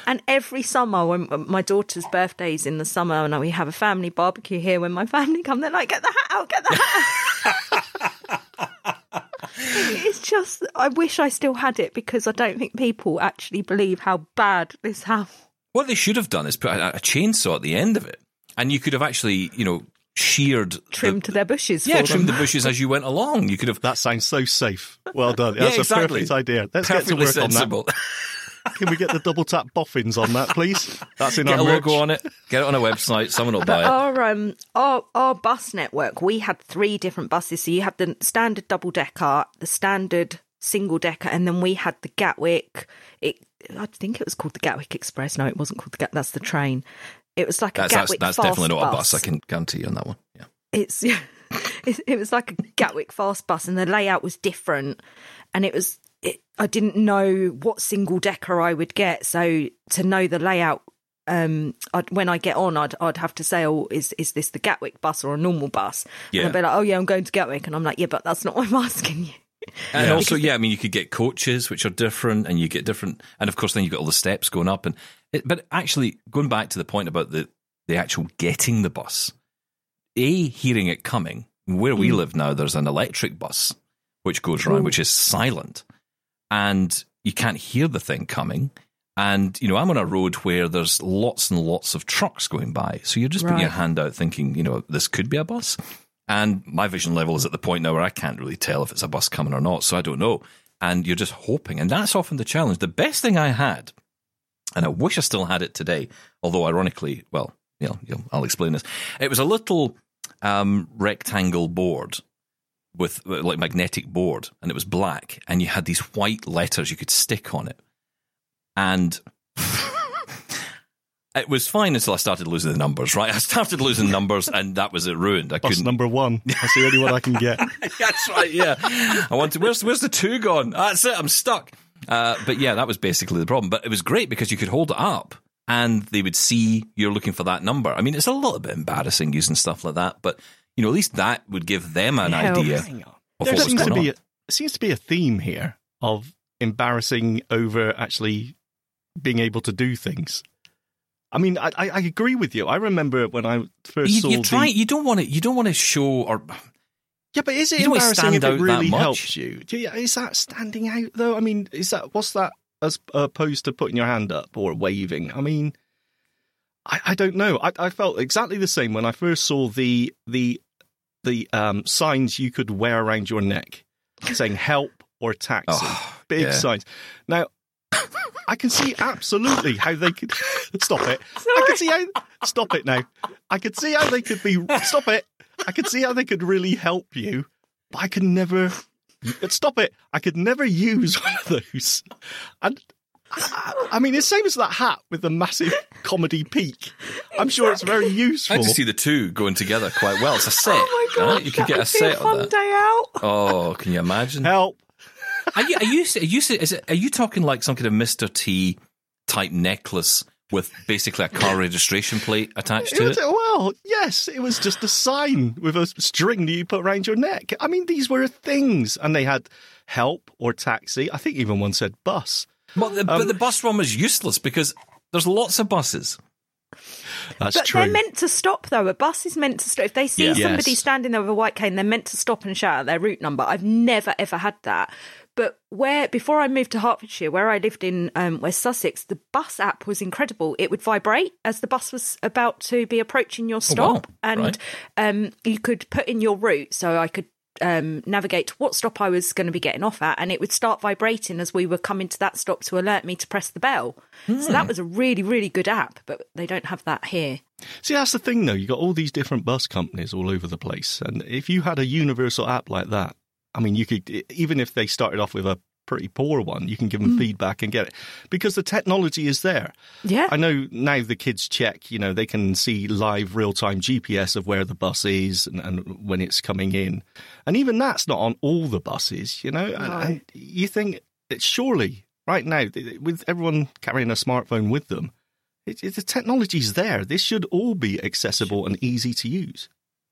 And every summer, when my daughter's birthday's in the summer, and we have a family barbecue here, when my family come, they're like, "Get the hat out! Get the hat!" out." It's just, I wish I still had it because I don't think people actually believe how bad this house. What they should have done is put a, a chainsaw at the end of it, and you could have actually, you know, sheared, Trimmed the, their bushes. yeah, for trimmed them. the bushes as you went along. You could have That sounds so safe. Well done. Yeah, That's exactly. a perfect idea. Let's get to work sensible. on that. Can we get the double tap boffins on that, please? That's in Get our a logo on it. Get it on a website. Someone will buy it. Our um our our bus network, we had three different buses. So you had the standard double decker, the standard single decker, and then we had the Gatwick. It I think it was called the Gatwick Express. No, it wasn't called the Gat. That's the train. It was like a That's that's, Gatwick that's fast definitely not a bus. bus. I can guarantee you on that one. Yeah. It's [laughs] it, it was like a Gatwick fast bus, and the layout was different, and it was. It, I didn't know what single decker I would get, so to know the layout, um, I'd, when I get on, I'd I'd have to say, "Oh, is is this the Gatwick bus or a normal bus?" Yeah. And I'd be like, "Oh yeah, I'm going to Gatwick," and I'm like, "Yeah, but that's not what I'm [laughs] asking you." And also, yeah, I mean, you could get coaches which are different, and you get different, and of course, then you've got all the steps going up. And it, but actually, going back to the point about the the actual getting the bus, a hearing it coming. Where we live now, there's an electric bus which goes around, which is silent, and you can't hear the thing coming. And you know, I'm on a road where there's lots and lots of trucks going by, so you're just putting your hand out, thinking, you know, this could be a bus. And my vision level is at the point now where I can't really tell if it's a bus coming or not, so I don't know. And you're just hoping, and that's often the challenge. The best thing I had, and I wish I still had it today, although ironically, well, you know, you know, I'll explain this. It was a little um, rectangle board with uh, like magnetic board, and it was black, and you had these white letters you could stick on it, and [laughs] it was fine until I started losing the numbers. Right, I started losing numbers, and that was it. Ruined. I Bus couldn't. number one. That's the only one I can get. [laughs] That's right. Yeah, I wanted. Where's Where's the two gone? That's it. I'm stuck. Uh, but yeah, that was basically the problem. But it was great because you could hold it up and they would see you're looking for that number. I mean, it's a little bit embarrassing using stuff like that, but you know, at least that would give them an Helps. idea Hang of There what was seems to be on. a, seems to be a theme here of embarrassing over actually being able to do things. I mean, I, I, I agree with you. I remember when I first You, saw you the try. You don't want to. You don't want to show or Yeah, but is it You don't wanna embarrassing if it really helps you? You? Is that standing out though? I mean, is that what's that as opposed to putting your hand up or waving? I mean, I, I don't know. I, I felt exactly the same when I first saw the the the um, signs you could wear around your neck saying "help" or "taxi." Oh, Big yeah. signs. Now, I can see absolutely how they could [laughs] stop it. I can see how stop it now. I could see how they could be stop it. I could see how they could really help you, but I could never stop it. I could never use [laughs] one of those. And I, I mean, it's the same as that hat with the massive comedy peak. I'm sure it's very I useful. just see the two going together quite well. It's a [laughs] oh set. Oh my god! right? You could get a set fun of that. day out. Oh, can you imagine? Help. Are you, are you, are you, is it, are you talking like some kind of Mr. T type necklace with basically a car registration plate attached to was, it? well, yes, it was just a sign with a string that you put around your neck. I mean, these were things, and they had help or taxi. I think even one said bus. But the, but the bus one was useless because there's lots of buses. That's But true. they're meant to stop though. A bus is meant to stop. If they see Yeah. somebody Yes. standing there with a white cane, they're meant to stop and shout out their route number. I've never ever had that. But where before I moved to Hertfordshire, where I lived in um, West Sussex, the bus app was incredible. It would vibrate as the bus was about to be approaching your stop, wow. and Right. um, you could put in your route, so I could um, navigate to what stop I was going to be getting off at, and it would start vibrating as we were coming to that stop to alert me to press the bell. So Hmm. that was a really, really good app, but they don't have that here. See, that's the thing, though. You got all these different bus companies all over the place, and if you had a universal app like that, I mean, you could even if they started off with a pretty poor one, you can give them mm. feedback and get it because the technology is there. Yeah. I know now the kids check, you know, they can see live real time GPS of where the bus is and, and when it's coming in. And even that's not on all the buses, you know. And, and you think it's surely right now, with everyone carrying a smartphone with them, it, it, the technology's there. This should all be accessible and easy to use.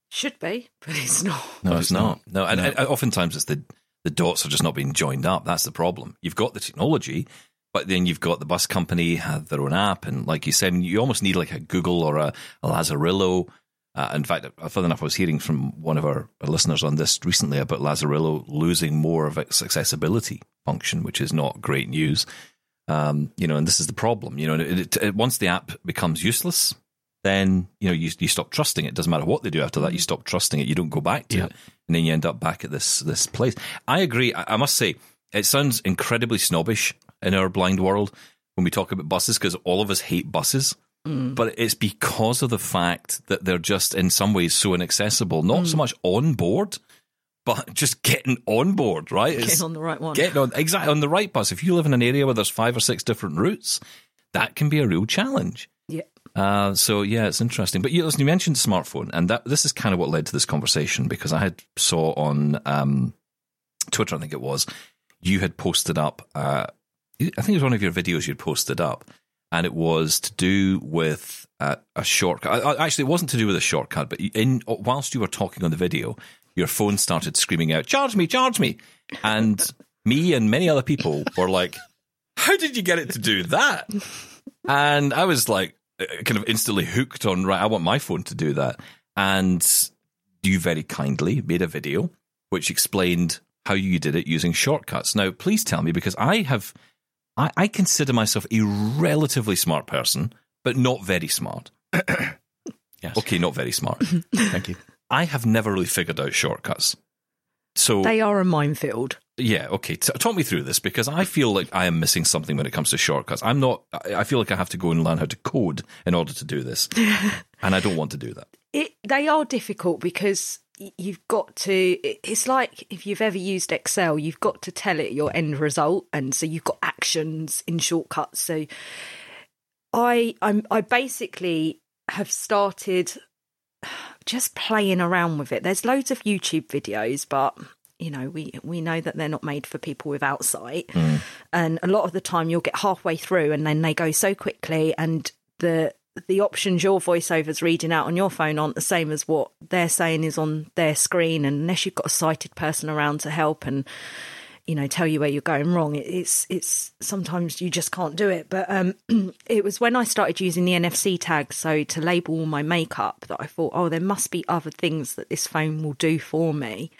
Should be, but it's not. No, it's not. No, and, and oftentimes it's the the dots are just not being joined up. That's the problem. You've got the technology, But then you've got the bus company have their own app, and like you said, you almost need like a Google or a, a Lazarillo. Uh, in fact, further enough, I was hearing from one of our listeners on this recently about Lazarillo losing more of its accessibility function, which is not great news. Um, you know, and this is the problem. You know, it, it, once the app becomes useless, then you know you you stop trusting it. Doesn't matter what they do after that. You mm. stop trusting it. You don't go back to Yeah. it, and then you end up back at this this place. I agree. I, I must say, it sounds incredibly snobbish in our blind world when we talk about buses because all of us hate buses. Mm. But it's because of the fact that they're just in some ways so inaccessible. Not so mm. much on board, but just getting on board. Right? It's- Getting on the right one. Getting on exactly on the right bus. If you live in an area where there's five or six different routes, that can be a real challenge. Uh, so yeah, it's interesting. But you, listen, you mentioned smartphone, and that this is kind of what led to this conversation because I had saw on um, Twitter, I think it was, you had posted up. Uh, I think it was one of your videos you'd posted up, and it was to do with uh, a shortcut. Actually, it wasn't to do with a shortcut, but in whilst you were talking on the video, your phone started screaming out, "Charge me, charge me!" And [laughs] me and many other people were like, "How did you get it to do that?" And I was like, kind of instantly hooked on, right, I want my phone to do that. And you very kindly made a video which explained how you did it using shortcuts. Now, please tell me, because I have, I, I consider myself a relatively smart person, but not very smart. [coughs] Yes. Okay, not very smart. [laughs] Thank you. I have never really figured out shortcuts. So They are a minefield. yeah, okay. T- talk me through this because I feel like I am missing something when it comes to shortcuts. I'm not. I I feel like I have to go and learn how to code in order to do this, [laughs] and I don't want to do that. It they are difficult because you've got to. It's like if you've ever used Excel, you've got to tell it your end result, and so you've got actions in shortcuts. So I I'm I basically have started just playing around with it. There's loads of YouTube videos, but you know we we know that they're not made for people without sight, hmm. and a lot of the time you'll get halfway through and then they go so quickly, and the the options your voiceover's reading out on your phone aren't the same as what they're saying is on their screen, and unless you've got a sighted person around to help and you know tell you where you're going wrong. It, it's it's sometimes you just can't do it. But um [clears throat] it was when i started using the nfc tag so to label all my makeup that i thought oh there must be other things that this phone will do for me.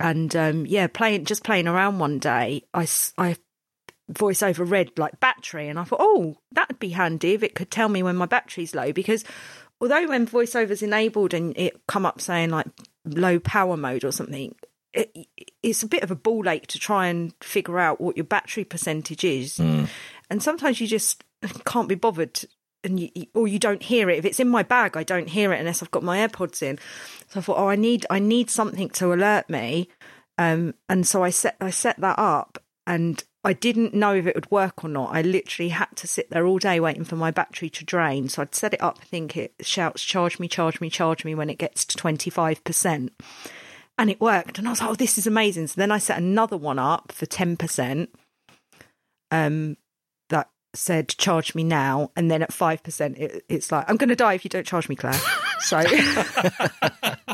And um yeah playing just playing around one day I voice over read like battery and i thought oh that'd be handy if it could tell me when my battery's low. Because although when voiceover's enabled and it come up saying like low power mode or something it, it's a bit of a ball ache to try and figure out what your battery percentage is. And sometimes you just can't be bothered and you, or you don't hear it. If it's in my bag i don't hear it unless i've got my airpods in. So i thought oh i need i need something to alert me. Um, and so i set i set that up and i didn't know if it would work or not. I literally had to sit there all day waiting for my battery to drain. So i'd set it up i think it shouts charge me charge me charge me when it gets to 25% and it worked. And i was like oh this is amazing. So then i set another one up for 10% um that said charge me now. And then at 5% it, it's like i'm going to die if you don't charge me claire. So [laughs] [laughs]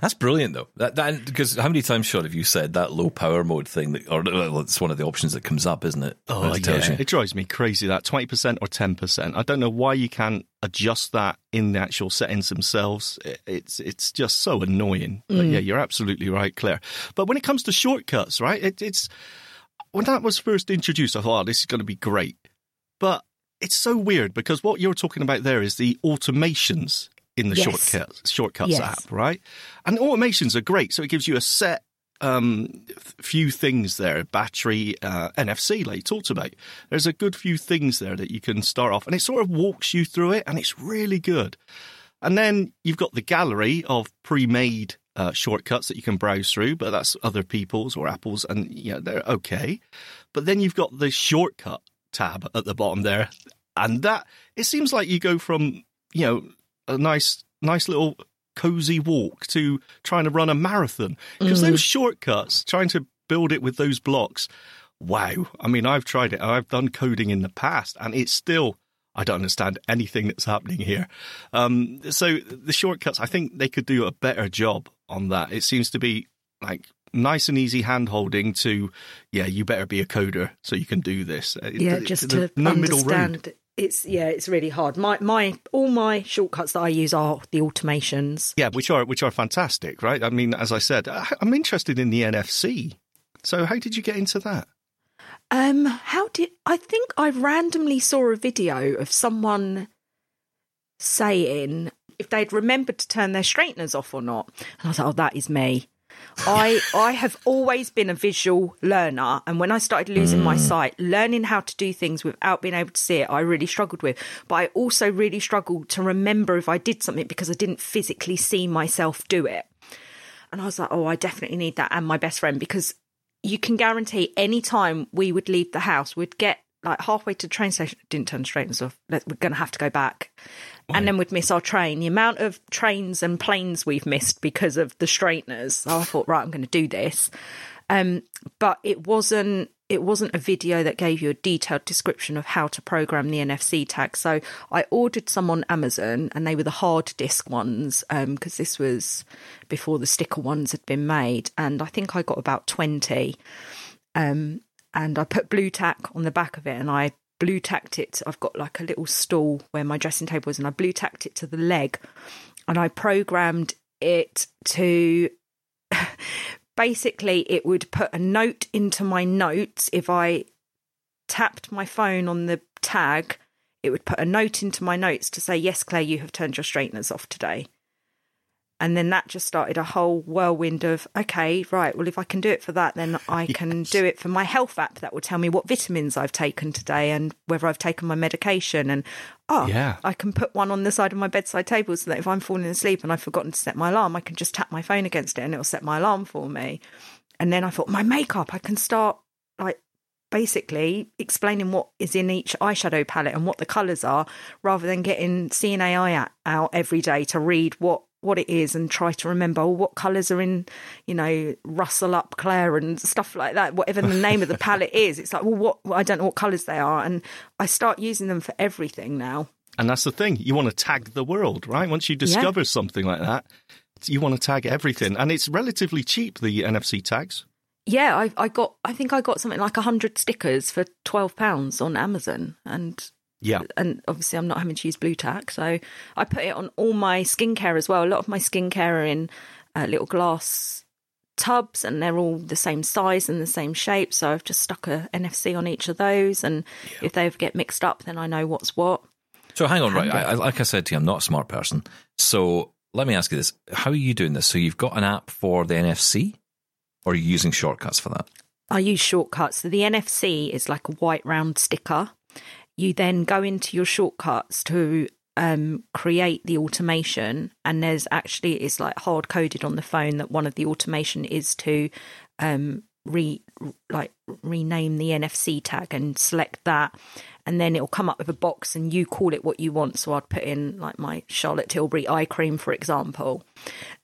That's brilliant, though. That, that because how many times, Shaun, have you said that low power mode thing? That, or well, it's one of the options that comes up, isn't it? Oh, It yeah. you. It drives me crazy that 20% or 10%. I don't know why you can't adjust that in the actual settings themselves. It- It's it's just so annoying. But mm. yeah, you're absolutely right, Claire. But when it comes to shortcuts, right? It, it's when that was first introduced, I thought, oh, this is going to be great. But it's so weird because what you're talking about there is the automations in the Yes. shortcuts shortcuts Yes. app, right? And automations are great. So it gives you a set um, few things there battery, uh, NFC, like you talked about. There's a good few things there that you can start off, and it sort of walks you through it, and it's really good. And then you've got the gallery of pre made uh, shortcuts that you can browse through, but that's other people's or Apple's, and yeah, they're okay. But then you've got the shortcut tab at the bottom there, and that it seems like you go from you know a nice nice little cozy walk to trying to run a marathon. Because those shortcuts trying to build it with those blocks wow. I mean i've tried it. I've done coding in the past and it's still i don't understand anything that's happening here. Um, so the shortcuts i think they could do a better job on that. It seems to be like nice and easy hand holding to, yeah, you better be a coder so you can do this. Uh, Yeah, it- just there's to no understand. It's yeah, it's really hard. My my all my shortcuts that I use are the automations. Yeah, which are which are fantastic, right? I mean, as I said, I'm interested in the NFC. So, how did you get into that? Um, how did I think I randomly saw a video of someone saying if they'd remembered to turn their straighteners off or not, and I was like, "Oh, that is me." I I have always been a visual learner, and when I started losing my mm. sight, learning how to do things without being able to see it, I really struggled with. But I also really struggled to remember if I did something because I didn't physically see myself do it. And I was like, "Oh, I definitely need that." And my best friend because you can guarantee any time we would leave the house, we'd get like halfway to the train station, didn't turn the straighteners off. We're going to have to go back. And then we'd miss our train. The amount of trains and planes we've missed because of the straighteners. So I thought, right, I'm going to do this. Um, but it wasn't. It wasn't a video that gave you a detailed description of how to program the NFC tag. So I ordered some on Amazon, and they were the hard disk ones because this was before the sticker ones had been made. And I think I got about twenty um, and I put blue tack on the back of it and I blue tacked it. I've got like a little stool where my dressing table is, and I blue tacked it to the leg, and I programmed it to. [laughs] Basically, it would put a note into my notes if I tapped my phone on the tag. It would put a note into my notes to say, "Yes, Claire, you have turned your straighteners off today." And then that just started a whole whirlwind of, okay, right, well, if I can do it for that, then I [laughs] can do it for my health app that will tell me what vitamins I've taken today and whether I've taken my medication. And, oh, Yeah. I can put one on the side of my bedside table so that if I'm falling asleep and I've forgotten to set my alarm, I can just tap my phone against it and it'll set my alarm for me. And then I thought, my makeup, I can start like basically explaining what is in each eyeshadow palette and what the colours are rather than getting Seeing AI out every day to read what what it is and try to remember oh, what colours are in you know rustle up claire and stuff like that whatever the name of the palette is it's like well what i don't know what colours they are and i start using them for everything now And that's the thing. You want to tag the world, right? Once you discover something like that, you want to tag everything. And it's relatively cheap, the NFC tags. yeah i, I got i think i got something like 100 stickers for 12 pounds on amazon and Yeah. and obviously I'm not having to use blue tack, so I put it on all my skincare as well. A lot of my skincare are in uh, little glass tubs, and they're all the same size and the same shape. So I've just stuck a NFC on each of those, and if they ever get mixed up, then I know what's what. So hang on, right? I, I- like I said to you, I'm not a smart person. So let me ask you this: How are you doing this? So you've got an app for the NFC, or are you using shortcuts for that? I use shortcuts. So the NFC is like a white round sticker. You then go into your shortcuts to um, create the automation, and there's actually it's like hard coded on the phone that one of the automation is to um, re like rename the NFC tag and select that, and then it'll come up with a box and you call it what you want. So I'd put in like my Charlotte Tilbury eye cream, for example,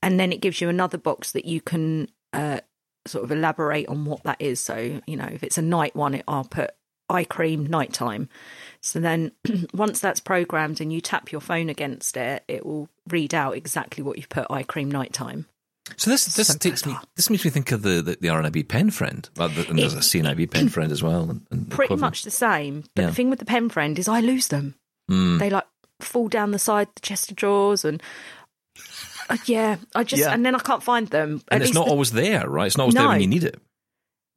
and then it gives you another box that you can uh, sort of elaborate on what that is. So, you know, if it's a night one, it, I'll put eye cream nighttime. So then [clears throat] once that's programmed and you tap your phone against it, it will read out exactly what you've put eye cream nighttime. So this this So takes me this makes me think of the the, the RNIB pen friend, Well, the- and there's a CNIB [clears throat] pen friend as well. And, and Pretty equivalent. much the same. But Yeah. the thing with the pen friend is I lose them. Mm. They like fall down the side, the chest of drawers and uh, yeah, I just Yeah. and then I can't find them. and At it's not the- always there, right? It's not always there when you need it.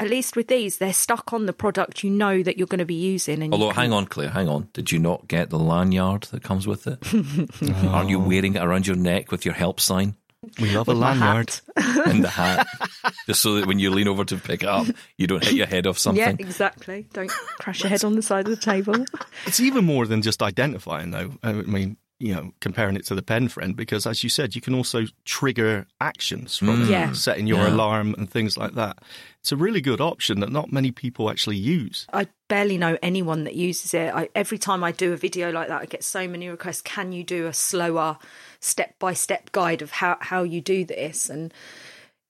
At least with these, they're stuck on the product you know that you're going to be using. And Although, can- hang on, Claire, hang on. Did you not get the lanyard that comes with it? [laughs] Aren't you wearing it around your neck with your help sign We love a lanyard. [laughs] and the hat, just so that when you lean over to pick it up, you don't hit your head off something? Yeah, exactly. Don't [laughs] crash your head on the side of the table. It's even more than just identifying, though. I mean, you know, comparing it to the pen friend, because as you said, you can also trigger actions from Mm. Yeah. setting your Yeah. alarm and things like that. It's a really good option that not many people actually use. I barely know anyone that uses it. I, every time I do a video like that, I get so many requests. Can you do a slower, step by step guide of how how you do this? And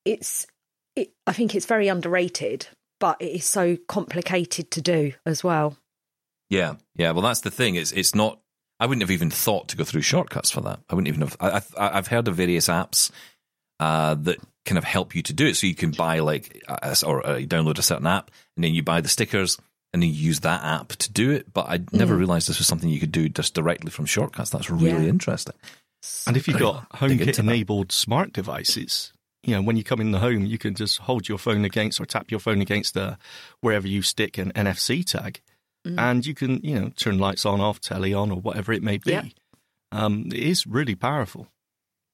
it's, it, I think it's very underrated, but it is so complicated to do as well. Yeah, yeah. Well, that's the thing. It's it's not. I wouldn't have even thought to go through shortcuts for that. I wouldn't even have. I, I, I've heard of various apps uh, that kind of help you to do it. So you can buy like a, or uh, you download a certain app, and then you buy the stickers, and then you use that app to do it. But I never realized this was something you could do just directly from shortcuts. That's really Yeah. interesting. And if you've got Dig into HomeKit that. enabled smart devices, you know, when you come in the home, you can just hold your phone against or tap your phone against uh, wherever you stick an NFC tag, Mm. and you can, you know, turn lights on, off, telly on, or whatever it may be. Yeah. Um, it is really powerful.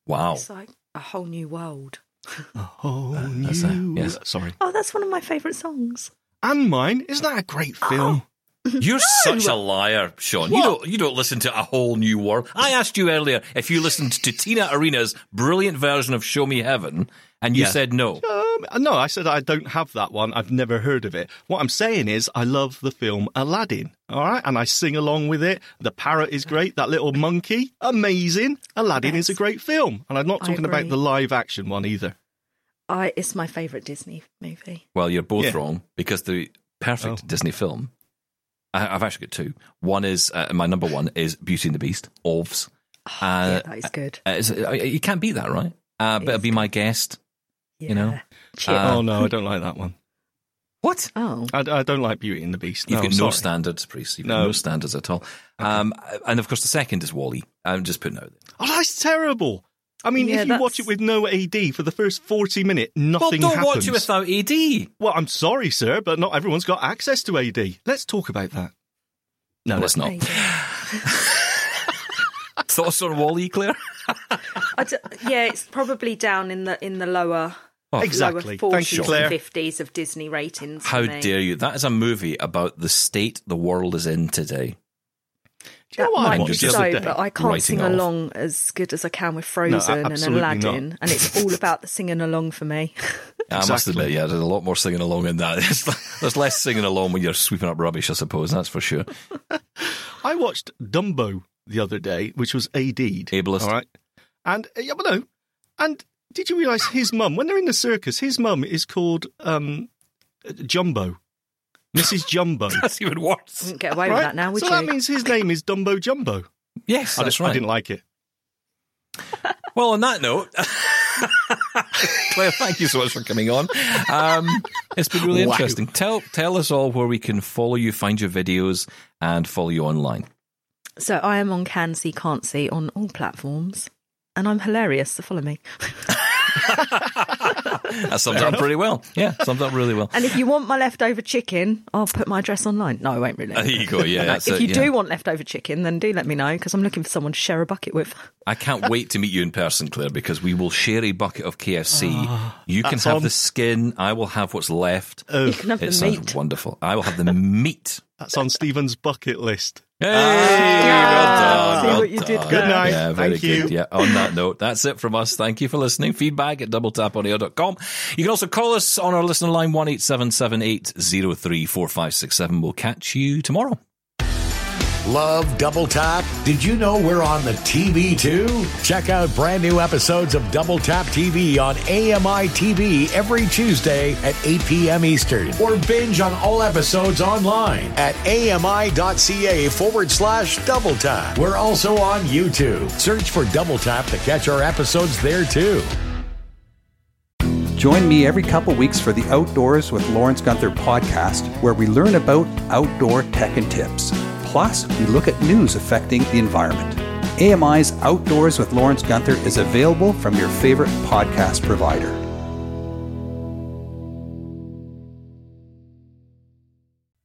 Wow. It's like a whole new world. A [laughs] whole uh, that's a- yes. Sorry. Oh, that's one of my favourite songs. And mine. Isn't that a great oh. film? [laughs] You're such a liar, Shaun. You don't you don't listen to a whole new world. I asked you earlier if you listened to Tina Arena's brilliant version of Show Me Heaven, and you Yeah. said no. Um, no, I said I don't have that one. I've never heard of it. What I'm saying is, I love the film Aladdin. All right, and I sing along with it. The parrot is great. That little monkey, amazing. Aladdin is a great film, and I'm not talking about the live action one either. I it's my favourite Disney movie. Well, you're both Yeah. wrong because the perfect Oh. Disney film. I, I've actually got two. One is uh, my number one is Beauty and the Beast. Ovs. Oh, Uh, yeah, that is good. Uh, uh, you can't beat that, right? Uh, but It's be my guest. Yeah. you know, Uh, oh no, I don't like that one. What? oh, I, I don't like Beauty and the Beast. You've no, got no sorry. standards, Preece. You've got No. no standards at all. Um, and of course, the second is WALL-E. I'm just putting out there. Oh, that's terrible. I mean, Yeah, if you watch it with no AD for the first 40 minutes, nothing well, don't happens. watch it without AD. Well, I'm sorry, sir, but not everyone's got access to AD. Let's talk about that. No, Let's not. there you go. [laughs] Thoughts on WALL-E, Claire? I d- yeah, it's probably down in the in the lower Oh, Exactly. lower Thank you, 40s Claire. and 50s of Disney ratings. How dare you? That is a movie about the state the world is in today. Do you That what I might be so, but I can't sing off. along as good as I can with Frozen and absolutely Aladdin, not. and it's all about the singing along for me. [laughs] I must Exactly. admit, yeah, there's a lot more singing along in that. [laughs] There's less singing along when you're sweeping up rubbish, I suppose. That's for sure. [laughs] I watched Dumbo the other day, which was AD'd. Ableist. All right. And, yeah, but no. And did you realise his mum, when they're in the circus, his mum is called um, Jumbo. Mrs. Jumbo. [laughs] That's even worse. Wouldn't get away with that now, would so you? that means his name is Dumbo Jumbo. Yes, I, that's just, I right. didn't like it. [laughs] Well, on that note, [laughs] Claire, thank you so much for coming on. Um, it's been really Wow. interesting. Tell tell us all where we can follow you, find your videos, and follow you online. So I am on Can See Can't See on all platforms, and I'm hilarious. So follow me. That sums up pretty well. Yeah, sums up really well. And if you want my leftover chicken, I'll put my address online. No, I won't really. There you go. Yeah, if it, you yeah. do want leftover chicken, then do let me know because I'm looking for someone to share a bucket with. I can't wait to meet you in person, Claire, because we will share a bucket of KFC. Ah, you can have on. the skin. I will have what's left. Oh. You can have it the meat. wonderful. I will have the meat. That's on Steven's bucket list. Hey, Ah, well done. see well what you did done. there. Good night. Yeah, very Thank good. you. Yeah, on that note, that's it from us. Thank you for listening. Feedback at doubletaponair.com. You can also call us on our listener line, 1 877 We'll catch you tomorrow. Love Double Tap? Did you know we're on the TV too? Check out brand new episodes of Double Tap TV on AMI TV every Tuesday at 8 p.m. Eastern. Or binge on all episodes online at AMI.ca forward slash Double Tap. We're also on YouTube. Search for Double Tap to catch our episodes there too. Join me every couple weeks for the Outdoors with Lawrence Gunther podcast, where we learn about outdoor tech and tips. Plus, we look at news affecting the environment. AMI's Outdoors with Lawrence Gunther is available from your favorite podcast provider.